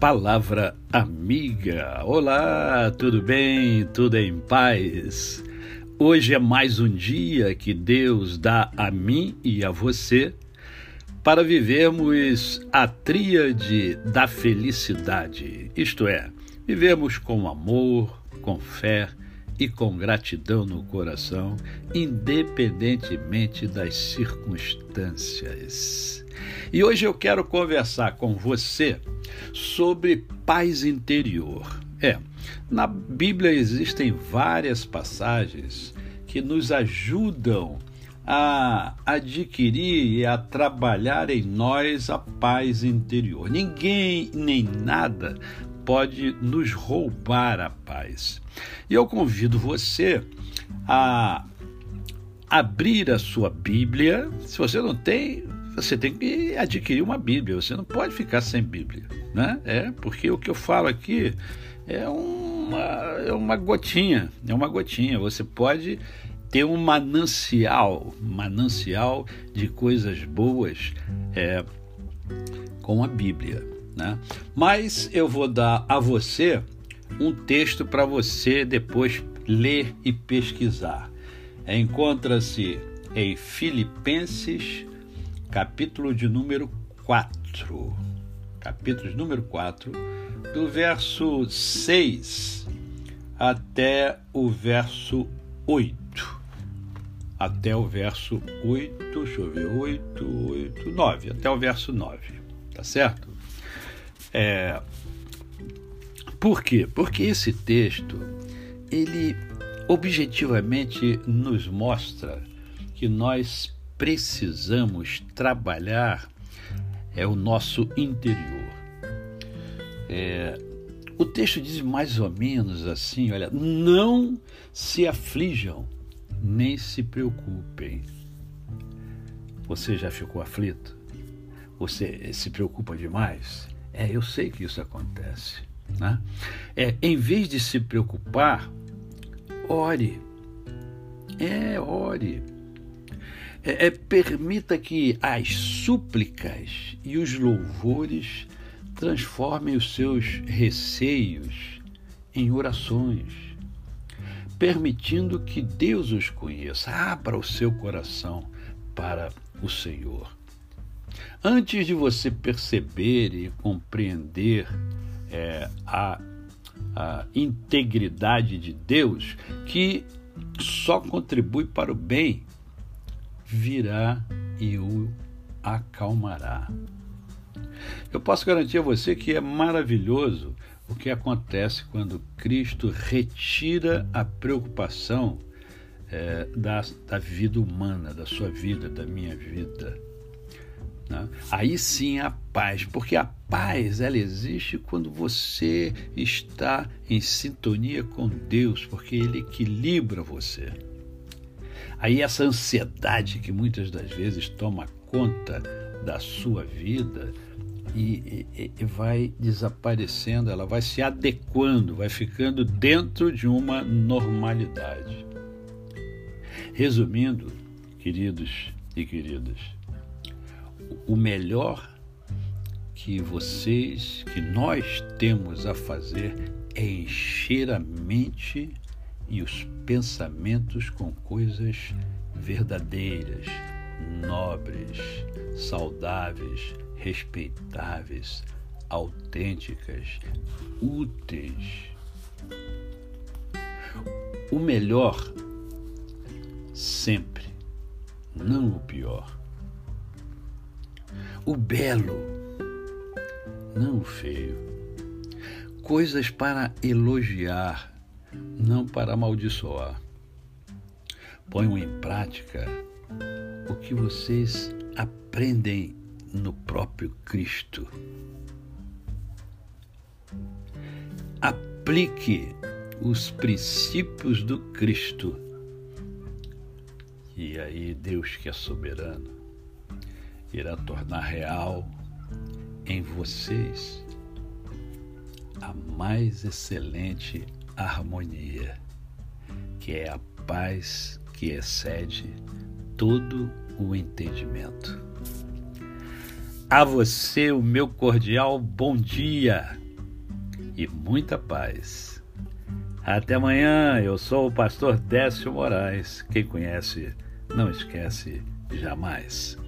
Palavra Amiga. Olá, tudo bem? Tudo em paz? Hoje é mais um dia que Deus dá a mim e a você para vivermos a tríade da felicidade, isto é, vivemos com amor, com fé e com gratidão no coração, independentemente das circunstâncias. E hoje eu quero conversar com você sobre paz interior. É, na Bíblia existem várias passagens que nos ajudam a adquirir e a trabalhar em nós a paz interior. Ninguém nem nada pode nos roubar a paz. E eu convido você a abrir a sua Bíblia. Se você não tem, você tem que adquirir uma Bíblia. Você não pode ficar sem Bíblia, né? É porque o que eu falo aqui é uma, é uma gotinha, é uma gotinha. Você pode ter um manancial, manancial de coisas boas é, com a Bíblia. Né? Mas eu vou dar a você um texto para você depois ler e pesquisar. Encontra-se em Filipenses, capítulo de número 4. Capítulo de número 4, do verso 6 até o verso 8. Até o verso 8, deixa eu ver, 8, 8, 9, até o verso 9, tá certo? É, por quê? Porque esse texto, ele objetivamente nos mostra que nós precisamos trabalhar é o nosso interior. É, o texto diz mais ou menos assim: olha, não se aflijam, nem se preocupem. Você já ficou aflito? Você se preocupa demais? É, eu sei que isso acontece. Né? É, em vez de se preocupar, ore. É, ore. É, é, permita que as súplicas e os louvores transformem os seus receios em orações, permitindo que Deus os conheça. Abra o seu coração para o Senhor. Antes de você perceber e compreender é, a, a integridade de Deus, que só contribui para o bem, virá e o acalmará. Eu posso garantir a você que é maravilhoso o que acontece quando Cristo retira a preocupação é, da, da vida humana, da sua vida, da minha vida. Né? Aí sim a paz, porque a paz ela existe quando você está em sintonia com Deus, porque Ele equilibra você. Aí essa ansiedade que muitas das vezes toma conta da sua vida e, e, e vai desaparecendo, ela vai se adequando, vai ficando dentro de uma normalidade. Resumindo, queridos e queridas, o melhor que vocês, que nós temos a fazer é encher a mente e os pensamentos com coisas verdadeiras, nobres, saudáveis, respeitáveis, autênticas, úteis. O melhor sempre, não o pior o belo, não o feio. Coisas para elogiar, não para amaldiçoar. Ponham em prática o que vocês aprendem no próprio Cristo. Aplique os princípios do Cristo. E aí, Deus que é soberano, irá tornar real em vocês a mais excelente harmonia, que é a paz que excede todo o entendimento. A você, o meu cordial bom dia. e muita paz. Até amanhã, eu sou o pastor Décio Moraes. Quem conhece, não esquece jamais.